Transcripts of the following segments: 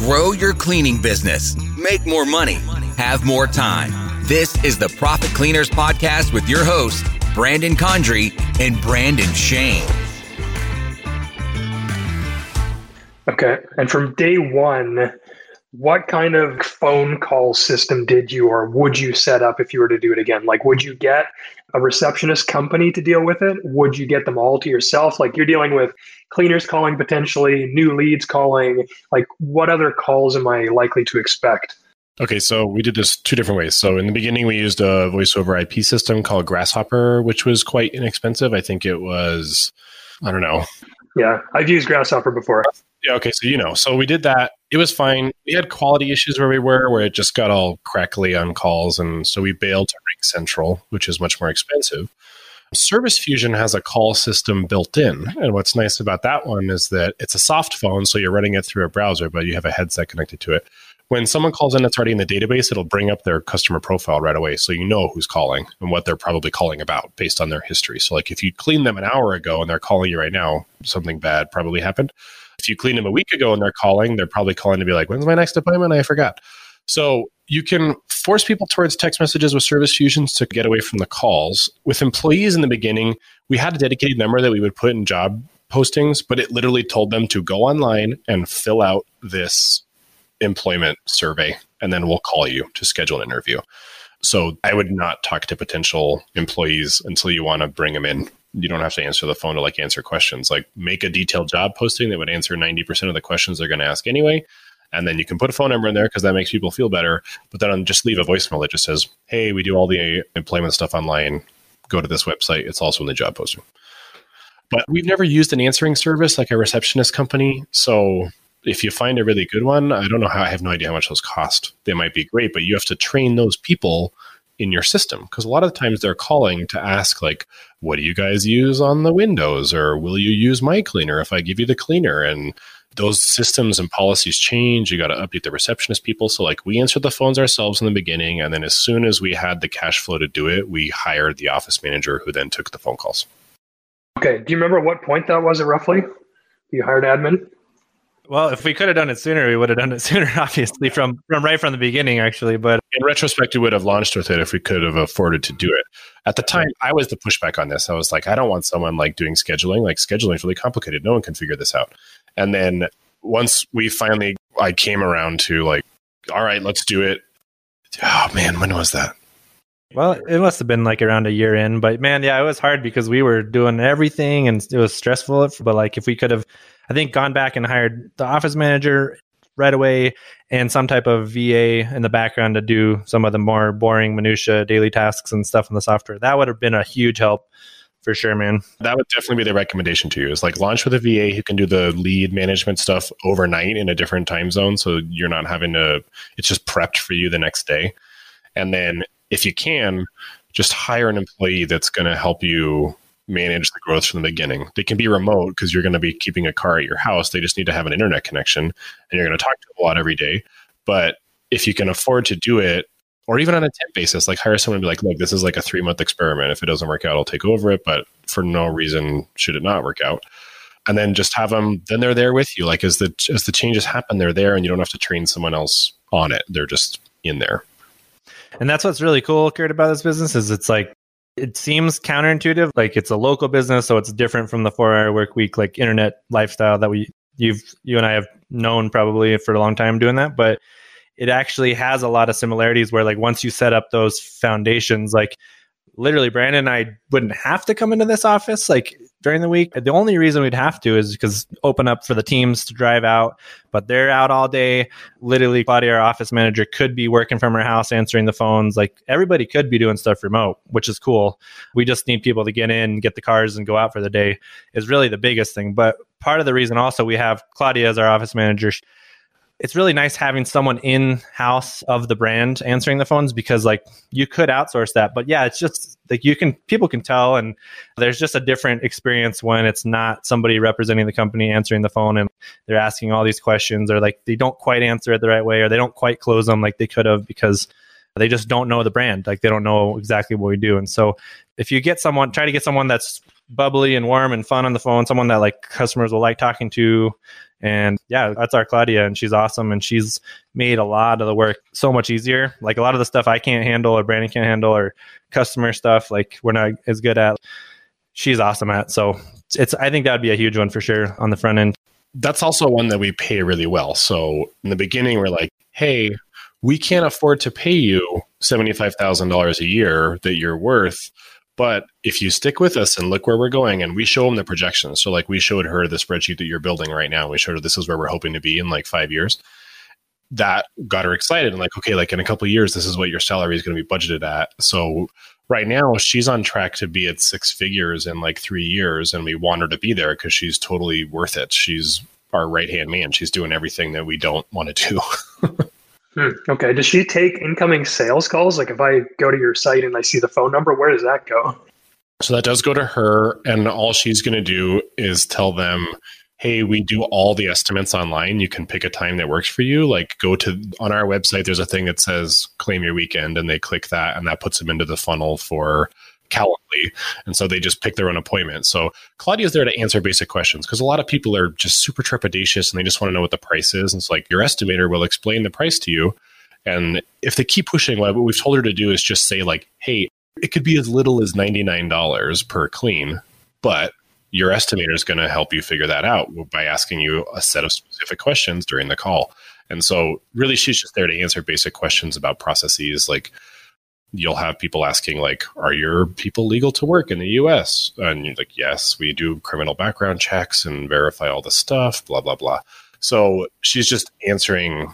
Grow your cleaning business, make more money, have more time. This is the Profit Cleaners Podcast with your hosts, Brandon Condry and Brandon Shane. Okay. And from day one, what kind of phone call system did you or would you set up if you were to do it again? Like, would you get a receptionist company to deal with it? Would you get them all to yourself? Like, you're dealing with cleaners calling potentially, new leads calling. Like, what other calls am I likely to expect? Okay, so we did this two different ways. So in the beginning, we used a voice over IP system called Grasshopper, which was quite inexpensive. I think it was, I don't know. Yeah, I've used Grasshopper before. Yeah, okay, so you know, so we did that. It was fine. We had quality issues where we were, where it just got all crackly on calls, and so we bailed to RingCentral, which is much more expensive. Service Fusion has a call system built in, and what's nice about that one is that it's a soft phone, so you're running it through a browser, but you have a headset connected to it. When someone calls in that's already in the database, it'll bring up their customer profile right away, so you know who's calling and what they're probably calling about based on their history. So, like if you cleaned them an hour ago and they're calling you right now, something bad probably happened if you clean them a week ago and they're calling, they're probably calling to be like, when's my next appointment? I forgot. So you can force people towards text messages with Service Fusion's to get away from the calls. With employees in the beginning, we had a dedicated number that we would put in job postings, but it literally told them to go online and fill out this employment survey, and then we'll call you to schedule an interview. So I would not talk to potential employees until you want to bring them in you don't have to answer the phone to like answer questions. Like make a detailed job posting that would answer 90% of the questions they're going to ask anyway. And then you can put a phone number in there because that makes people feel better. But then just leave a voicemail that just says, hey, we do all the employment stuff online. Go to this website. It's also in the job posting. But we've never used an answering service like a receptionist company. So if you find a really good one, I don't know how, I have no idea how much those cost. They might be great, but you have to train those people in your system because a lot of the times they're calling to ask like what do you guys use on the windows? Or will you use my cleaner if i give you the cleaner? And those systems and policies change. You got to update the receptionist people. So like we answered the phones ourselves in the beginning and then as soon as we had the cash flow to do it we hired the office manager who then took the phone calls. Okay do you remember what point that was at roughly? You hired admin well, if we could have done it sooner, we would have done it sooner, obviously, from, from right from the beginning, actually. But in retrospect, we would have launched with it if we could have afforded to do it. At the time, I was the pushback on this. I was like, I don't want someone like doing scheduling. Like scheduling is really complicated. No one can figure this out. And then once we finally, I came around to like, all right, let's do it. Oh man, when was that? Well, it must have been like around a year in, but man, yeah, it was hard because we were doing everything and it was stressful. But like, if we could have I think gone back and hired the office manager right away and some type of VA in the background to do some of the more boring minutia daily tasks and stuff in the software. That would have been a huge help for sure, man. That would definitely be the recommendation to you. Is like launch with a VA who can do the lead management stuff overnight in a different time zone, so you're not having to. It's just prepped for you the next day, and then if you can, just hire an employee that's going to help you manage the growth from the beginning. They can be remote because you're going to be keeping a car at your house. They just need to have an internet connection and you're going to talk to them a lot every day. But if you can afford to do it, or even on a temp basis, like hire someone and be like, look, this is like a three month experiment. If it doesn't work out, I'll take over it. But for no reason should it not work out. And then just have them, then they're there with you. Like as the as the changes happen, they're there and you don't have to train someone else on it. They're just in there. And that's what's really cool, Kurt, about this business is it's like it seems counterintuitive. Like it's a local business, so it's different from the four hour work week, like internet lifestyle that we you've you and I have known probably for a long time doing that. But it actually has a lot of similarities where like once you set up those foundations, like literally Brandon and I wouldn't have to come into this office. Like during the week. The only reason we'd have to is because open up for the teams to drive out, but they're out all day. Literally, Claudia, our office manager, could be working from her house answering the phones. Like everybody could be doing stuff remote, which is cool. We just need people to get in, get the cars, and go out for the day is really the biggest thing. But part of the reason also we have Claudia as our office manager it's really nice having someone in house of the brand answering the phones because like you could outsource that. But yeah it's just like you can people can tell and there's just a different experience when it's not somebody representing the company answering the phone and they're asking all these questions or like they don't quite answer it the right way or they don't quite close them like they could have because they just don't know the brand. Like they don't know exactly what we do. And so if you get someone try to get someone that's bubbly and warm and fun on the phone someone that like customers will like talking to And yeah, that's our Claudia, and she's awesome. And she's made a lot of the work so much easier. Like a lot of the stuff I can't handle or Brandon can't handle or customer stuff, like we're not as good at. She's awesome at. So it's I think that'd be a huge one for sure on the front end. That's also one that we pay really well. So in the beginning, we're like, hey, we can't afford to pay you $75,000 a year that you're worth. But if you stick with us and look where we're going, and we show them the projections. So, like, we showed her the spreadsheet that you're building right now. We showed her this is where we're hoping to be in like five years. That got her excited and like, okay, like in a couple years, this is what your salary is going to be budgeted at. So, right now, she's on track to be at six figures in like three years, and we want her to be there because she's totally worth it. She's our right hand man. She's doing everything that we don't want to do. Hmm. Okay. Does she take incoming sales calls? Like if I go to your site and I see the phone number, where does that go? So that does go to her, and all she's going to do is tell them, "Hey, we do all the estimates online. You can pick a time that works for you. Like go to on our website. There's a thing that says claim your weekend, and they click that, and that puts them into the funnel for Calendly. And so they just pick their own appointment. So Claudia is there to answer basic questions because a lot of people are just super trepidatious and they just want to know what the price is. And it's like your estimator will explain the price to you. And if they keep pushing, what we've told her to do is just say, like, hey, it could be as little as $99 per clean, but your estimator is going to help you figure that out by asking you a set of specific questions during the call. And so, really, she's just there to answer basic questions about processes like, you'll have people asking like are your people legal to work in the us and you're like yes we do criminal background checks and verify all the stuff blah blah blah. So she's just answering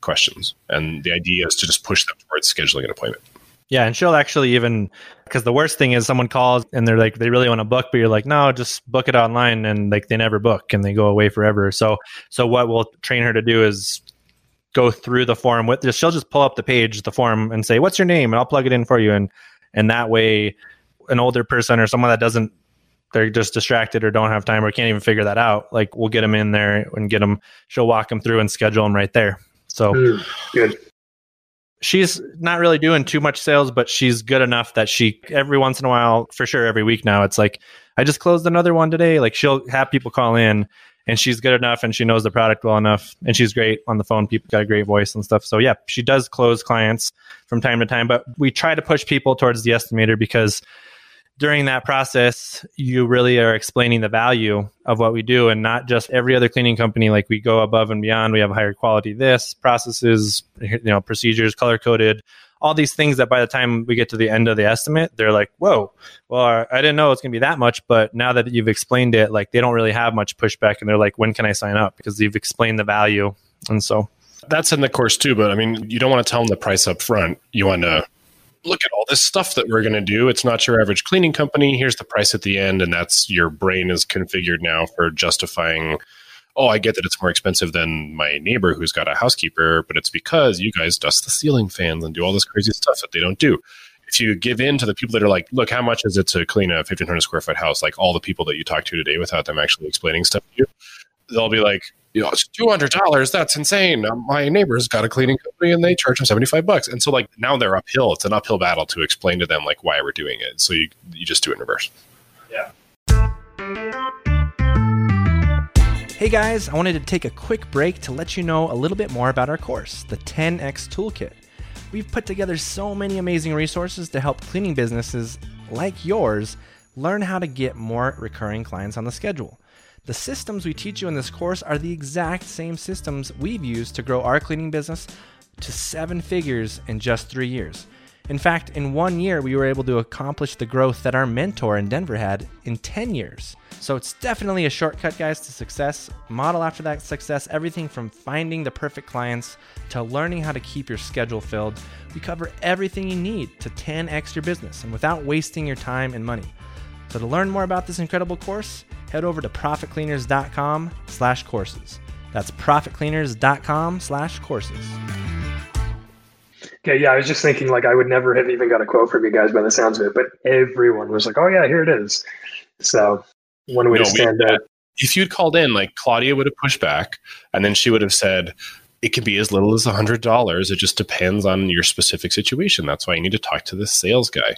questions. And the idea is to just push them towards scheduling an appointment. Yeah and she'll actually even because the worst thing is someone calls and they're like they really want to book but you're like no just book it online and like they never book and they go away forever. So so what we'll train her to do is go through the form with this. She'll just pull up the page, the form, and say, "What's your name?" and I'll plug it in for you. And and that way, an older person or someone that doesn't, they're just distracted or don't have time or can't even figure that out. Like we'll get them in there and get them. She'll walk them through and schedule them right there. So mm, good. She's not really doing too much sales, but she's good enough that she every once in a while, for sure, every week now, it's like I just closed another one today. Like she'll have people call in and she's good enough and she knows the product well enough and she's great on the phone people got a great voice and stuff. So yeah she does close clients from time to time but we try to push people towards the estimator because during that process you really are explaining the value of what we do and not just every other cleaning company. Like we go above and beyond. We have higher quality this processes you know procedures color coded all these things that by the time we get to the end of the estimate, they're like, whoa, well, I didn't know it's going to be that much. But now that you've explained it, like they don't really have much pushback. And they're like, when can I sign up? Because you've explained the value. And so that's in the course too. But I mean, you don't want to tell them the price up front. You want to look at all this stuff that we're going to do. It's not your average cleaning company. Here's the price at the end. And that's your brain is configured now for justifying oh, I get that it's more expensive than my neighbor who's got a housekeeper, but it's because you guys dust the ceiling fans and do all this crazy stuff that they don't do. If you give in to the people that are like, look, how much is it to clean a 1500 square foot house? Like all the people that you talk to today without them actually explaining stuff to you, they'll be like, you know, it's $200. That's insane. Um, my neighbor's got a cleaning company and they charge them 75 bucks. And so like now they're uphill. It's an uphill battle to explain to them like why we're doing it. So you, you just do it in reverse. Yeah. Hey guys, I wanted to take a quick break to let you know a little bit more about our course, the 10x Toolkit. We've put together so many amazing resources to help cleaning businesses like yours learn how to get more recurring clients on the schedule. The systems we teach you in this course are the exact same systems we've used to grow our cleaning business to seven figures in just three years. In fact, in one year, we were able to accomplish the growth that our mentor in Denver had in 10 years. So it's definitely a shortcut, guys, to success. Model after that success everything from finding the perfect clients to learning how to keep your schedule filled. We cover everything you need to 10x your business and without wasting your time and money. So to learn more about this incredible course, head over to profitcleaners.com slash courses. That's profitcleaners.com slash courses. Okay, yeah, I was just thinking like I would never have even got a quote from you guys by the sounds of it, but everyone was like, "Oh yeah, here it is." So one way no, to stand out. If you'd called in, like Claudia would have pushed back, and then she would have said, it can be as little as a $100. It just depends on your specific situation. That's why you need to talk to this sales guy.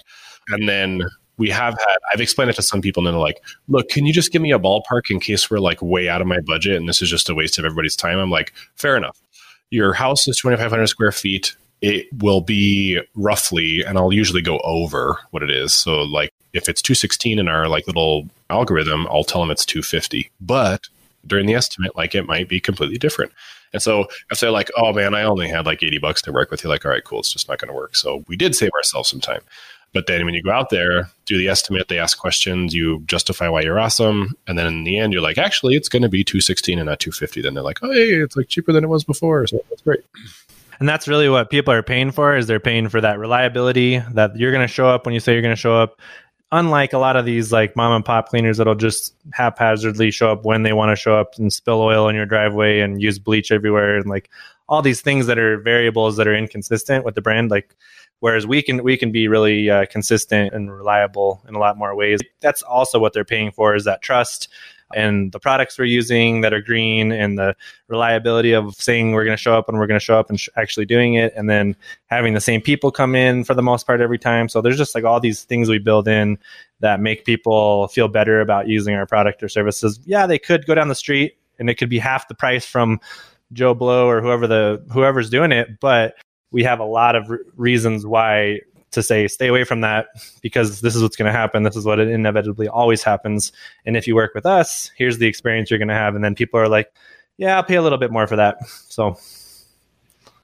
And then we have had, I've explained it to some people and they're like, look, can you just give me a ballpark in case we're like way out of my budget and this is just a waste of everybody's time? I'm like, fair enough. Your house is 2,500 square feet. It will be roughly, and I'll usually go over what it is. So, like, if it's 216 in our like little algorithm, I'll tell them it's 250. But during the estimate, like it might be completely different. And so if they're like, oh man, I only had like 80 bucks to work with, you're like, all right, cool, it's just not going to work. So we did save ourselves some time. But then when you go out there, do the estimate, they ask questions, you justify why you're awesome. And then in the end, you're like, actually, it's going to be 216 and not 250. Then they're like, oh, hey, it's like cheaper than it was before. So that's great. And that's really what people are paying for is they're paying for that reliability that you're going to show up when you say you're going to show up. Unlike a lot of these like mom and pop cleaners that'll just haphazardly show up when they want to show up and spill oil in your driveway and use bleach everywhere and like all these things that are variables that are inconsistent with the brand like whereas we can we can be really uh, consistent and reliable in a lot more ways that's also what they're paying for is that trust and the products we're using that are green and the reliability of saying we're going to show up and we're going to show up and sh- actually doing it and then having the same people come in for the most part every time. So there's just like all these things we build in that make people feel better about using our product or services. Yeah they could go down the street and it could be half the price from joe blow or whoever the whoever's doing it but we have a lot of re- reasons why to say stay away from that because this is what's going to happen. This is what it inevitably always happens. And if you work with us here's the experience you're going to have. And then people are like yeah i'll pay a little bit more for that. So.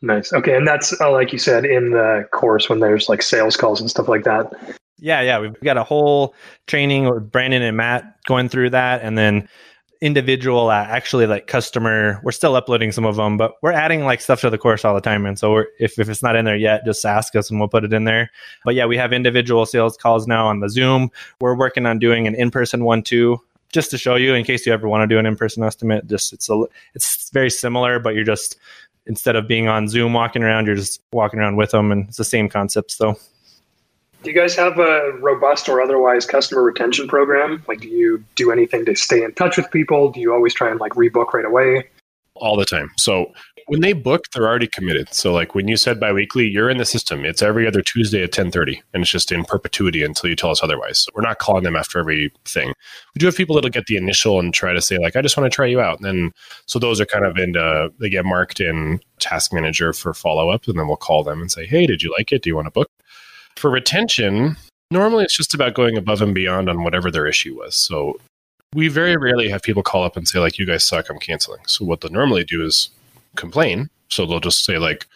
Nice. Okay. And that's uh, like you said in the course when there's like sales calls and stuff like that. Yeah yeah. We've got a whole training with brandon and matt going through that. And then individual uh, actually like customer we're still uploading some of them but we're adding like stuff to the course all the time and so if, if it's not in there yet just ask us and we'll put it in there. But yeah we have individual sales calls now on the zoom. We're working on doing an in-person one too just to show you in case you ever want to do an in-person estimate just it's a it's very similar but you're just instead of being on zoom walking around you're just walking around with them and it's the same concepts so do you guys have a robust or otherwise customer retention program? Like, do you do anything to stay in touch with people? Do you always try and like rebook right away? All the time. So when they book, they're already committed. So like when you said biweekly, you're in the system. It's every other Tuesday at 1030 and it's just in perpetuity until you tell us otherwise. So we're not calling them after every thing. We do have people that'll get the initial and try to say like, I just want to try you out. And then, so those are kind of into, uh, they get marked in task manager for follow up. And then we'll call them and say, Hey, did you like it? Do you want to book? For retention, normally it's just about going above and beyond on whatever their issue was. So we very rarely have people call up and say, like, you guys suck, I'm canceling. So what they'll normally do is complain. So they'll just say, like,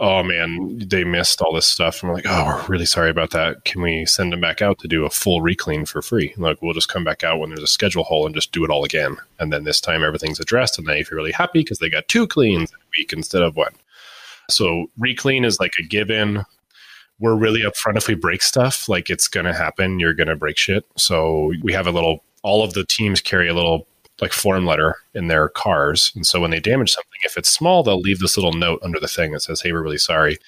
oh man, they missed all this stuff. And we're like, oh, we're really sorry about that. Can we send them back out to do a full reclean for free? Like, we'll just come back out when there's a schedule hole and just do it all again. And then this time everything's addressed. And then you feel really happy because they got two cleans a week instead of one. So reclean is like a given we're really upfront if we break stuff, like it's going to happen. You're going to break shit. So we have a little, all of the teams carry a little like form letter in their cars. And so when they damage something, if it's small, they'll leave this little note under the thing that says, Hey, we're really sorry.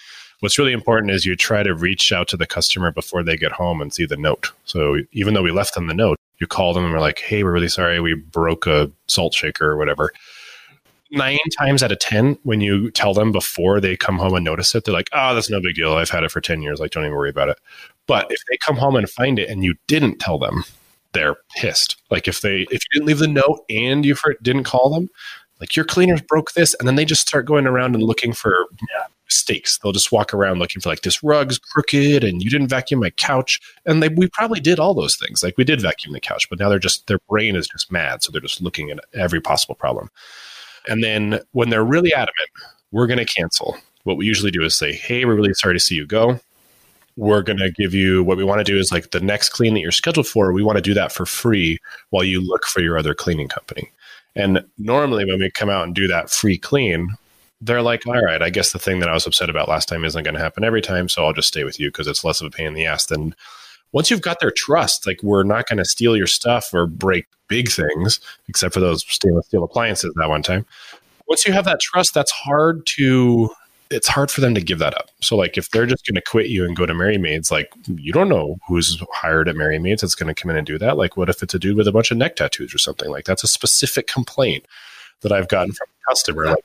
What's really important is you try to reach out to the customer before they get home and see the note. So even though we left them the note, you call them and we're like, Hey, we're really sorry. We broke a salt shaker or whatever nine times out of 10, when you tell them before they come home and notice it, they're like, oh, that's no big deal. I've had it for 10 years. Like, don't even worry about it. But if they come home and find it and you didn't tell them, they're pissed. Like if they, if you didn't leave the note and you didn't call them, like your cleaners broke this. And then they just start going around and looking for mistakes. They'll just walk around looking for like this rug's crooked and you didn't vacuum my couch. And they, we probably did all those things. Like we did vacuum the couch, but now they're just, their brain is just mad. So they're just looking at every possible problem. And then when they're really adamant, we're going to cancel. What we usually do is say, hey, we're really sorry to see you go. We're going to give you what we want to do is like the next clean that you're scheduled for, we want to do that for free while you look for your other cleaning company. And normally, when we come out and do that free clean, they're like, all right, I guess the thing that I was upset about last time isn't going to happen every time. So I'll just stay with you because it's less of a pain in the ass than once you've got their trust, like we're not going to steal your stuff or break big things, except for those stainless steel appliances that one time. Once you have that trust, that's hard to it's hard for them to give that up. So like if they're just going to quit you and go to Merry Maids, like you don't know who's hired at Merry Maids that's going to come in and do that. Like what if it's a dude with a bunch of neck tattoos or something? Like that's a specific complaint. that I've gotten from a customer. Like,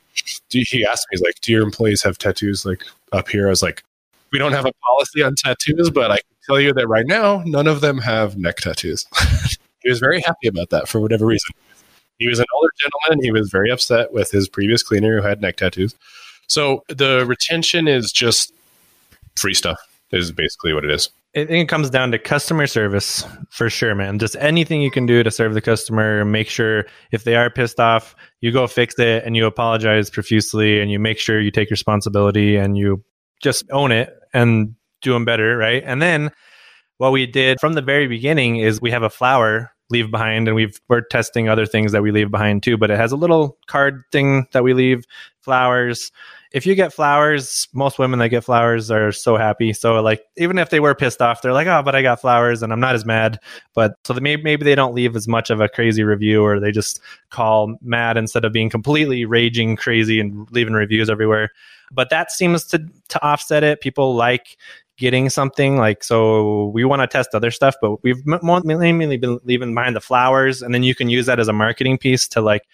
he asked me, he's like, "Do your employees have tattoos like up here?" I was like, "We don't have a policy on tattoos, but I tell you that right now, none of them have neck tattoos." he was very happy about that for whatever reason. He was an older gentleman. He was very upset with his previous cleaner who had neck tattoos. So the retention is just free stuff. Is basically what it is. I think it comes down to customer service for sure, man. Just anything you can do to serve the customer, make sure if they are pissed off, you go fix it and you apologize profusely and you make sure you take responsibility and you just own it and do them better, right? And then what we did from the very beginning is we have a flower leave behind and we've we're testing other things that we leave behind too, but it has a little card thing that we leave flowers if you get flowers, most women that get flowers are so happy. So like even if they were pissed off, they're like, oh, but I got flowers and I'm not as mad. But so maybe maybe they don't leave as much of a crazy review or they just call mad instead of being completely raging crazy and leaving reviews everywhere. But that seems to to offset it. People like getting something like so we want to test other stuff but we've mainly been leaving behind the flowers and then you can use that as a marketing piece to like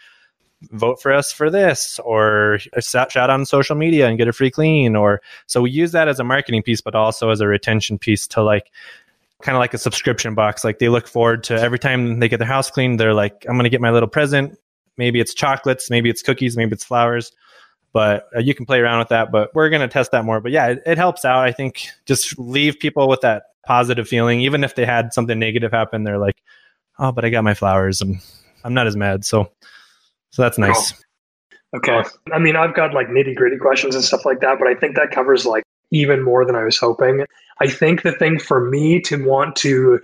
vote for us for this or shout on social media and get a free clean or so we use that as a marketing piece but also as a retention piece to like kind of like a subscription box. Like they look forward to every time they get their house cleaned they're like i'm going to get my little present. Maybe it's chocolates maybe it's cookies maybe it's flowers but uh, you can play around with that but we're going to test that more but yeah it, it helps out i think just leave people with that positive feeling even if they had something negative happen they're like oh but i got my flowers and i'm not as mad so so that's nice. Okay. I mean, I've got like nitty gritty questions and stuff like that, but I think that covers like even more than I was hoping. I think the thing for me to want to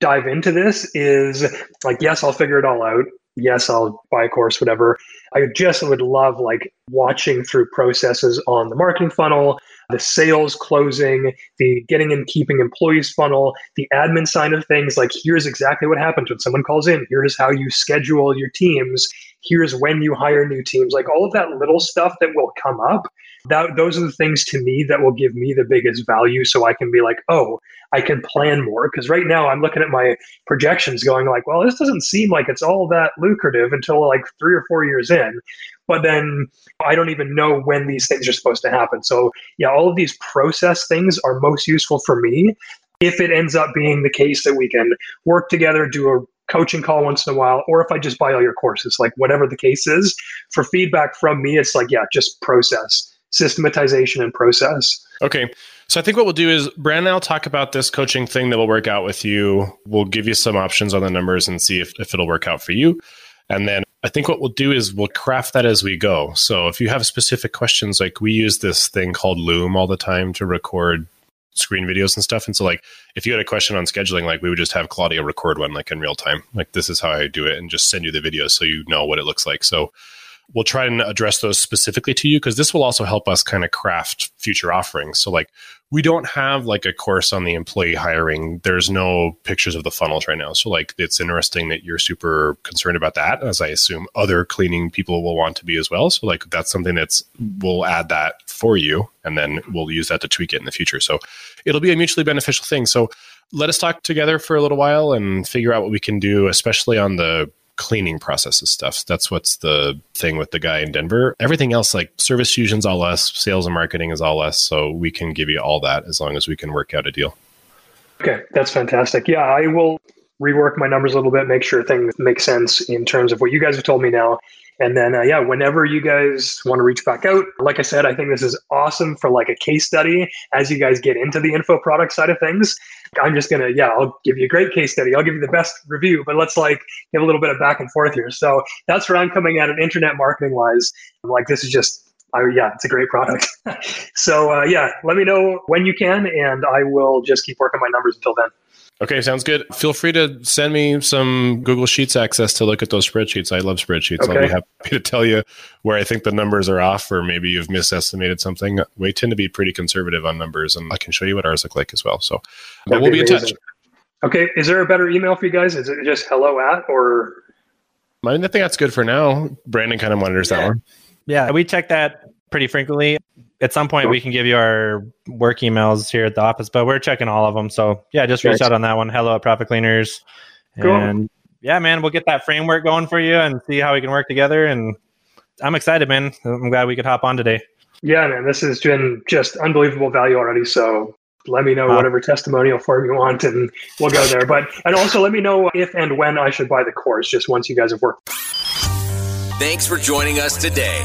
dive into this is like, yes, I'll figure it all out. Yes, I'll buy a course, whatever. I just would love like watching through processes on the marketing funnel, the sales closing, the getting and keeping employees funnel, the admin side of things. Like, here's exactly what happens when someone calls in. Here's how you schedule your teams. Here's when you hire new teams. Like all of that little stuff that will come up. That those are the things to me that will give me the biggest value. So I can be like, oh, I can plan more. Because right now I'm looking at my projections, going like, well, this doesn't seem like it's all that lucrative until like three or four years in but then I don't even know when these things are supposed to happen. So, yeah, all of these process things are most useful for me if it ends up being the case that we can work together, do a coaching call once in a while, or if I just buy all your courses, like whatever the case is. For feedback from me, it's like, yeah, just process, systematization and process. Okay. So I think what we'll do is Brandon I'll talk about this coaching thing that will work out with you. We'll give you some options on the numbers and see if, if it'll work out for you. And then I think what we'll do is we'll craft that as we go. So if you have specific questions, like we use this thing called Loom all the time to record screen videos and stuff. And so like if you had a question on scheduling, like we would just have Claudia record one like in real time. Like this is how I do it and just send you the video so you know what it looks like. So we'll try and address those specifically to you because this will also help us kind of craft future offerings. So like we don't have like a course on the employee hiring. There's no pictures of the funnels right now. So like it's interesting that you're super concerned about that, as I assume other cleaning people will want to be as well. So like that's something that's we'll add that for you and then we'll use that to tweak it in the future. So it'll be a mutually beneficial thing. So let us talk together for a little while and figure out what we can do, especially on the cleaning processes stuff. That's what's the thing with the guy in Denver. Everything else, like Service Fusion's all us, sales and marketing is all us. So we can give you all that as long as we can work out a deal. Okay, that's fantastic. Yeah, I will rework my numbers a little bit, make sure things make sense in terms of what you guys have told me now. And then, uh, yeah, whenever you guys want to reach back out, like I said, I think this is awesome for like a case study as you guys get into the info product side of things. I'm just gonna, yeah, I'll give you a great case study. I'll give you the best review, but let's like give a little bit of back and forth here. So that's where I'm coming at it, internet marketing wise. I'm Like this is just, I, yeah, it's a great product. so uh, yeah, let me know when you can, and I will just keep working my numbers until then. Okay, sounds good. Feel free to send me some Google Sheets access to look at those spreadsheets. I love spreadsheets. Okay. I'll be happy to tell you where I think the numbers are off, or maybe you've misestimated something. We tend to be pretty conservative on numbers, and I can show you what ours look like as well. So, but we'll be amazing. in touch. Okay, is there a better email for you guys? Is it just hello at or? I think that's good for now. Brandon kind of monitors yeah. that one. Yeah, we check that pretty frequently at some point we can give you our work emails here at the office, but we're checking all of them. So yeah, just reach out on that one. Hello at Profit Cleaners. Cool. And yeah, man, we'll get that framework going for you and see how we can work together and I'm excited, man. I'm glad we could hop on today. Yeah, man, this has been just unbelievable value already. So let me know Wow. whatever testimonial form you want and we'll go there. But and also let me know if and when I should buy the course just once you guys have worked. Thanks for joining us today.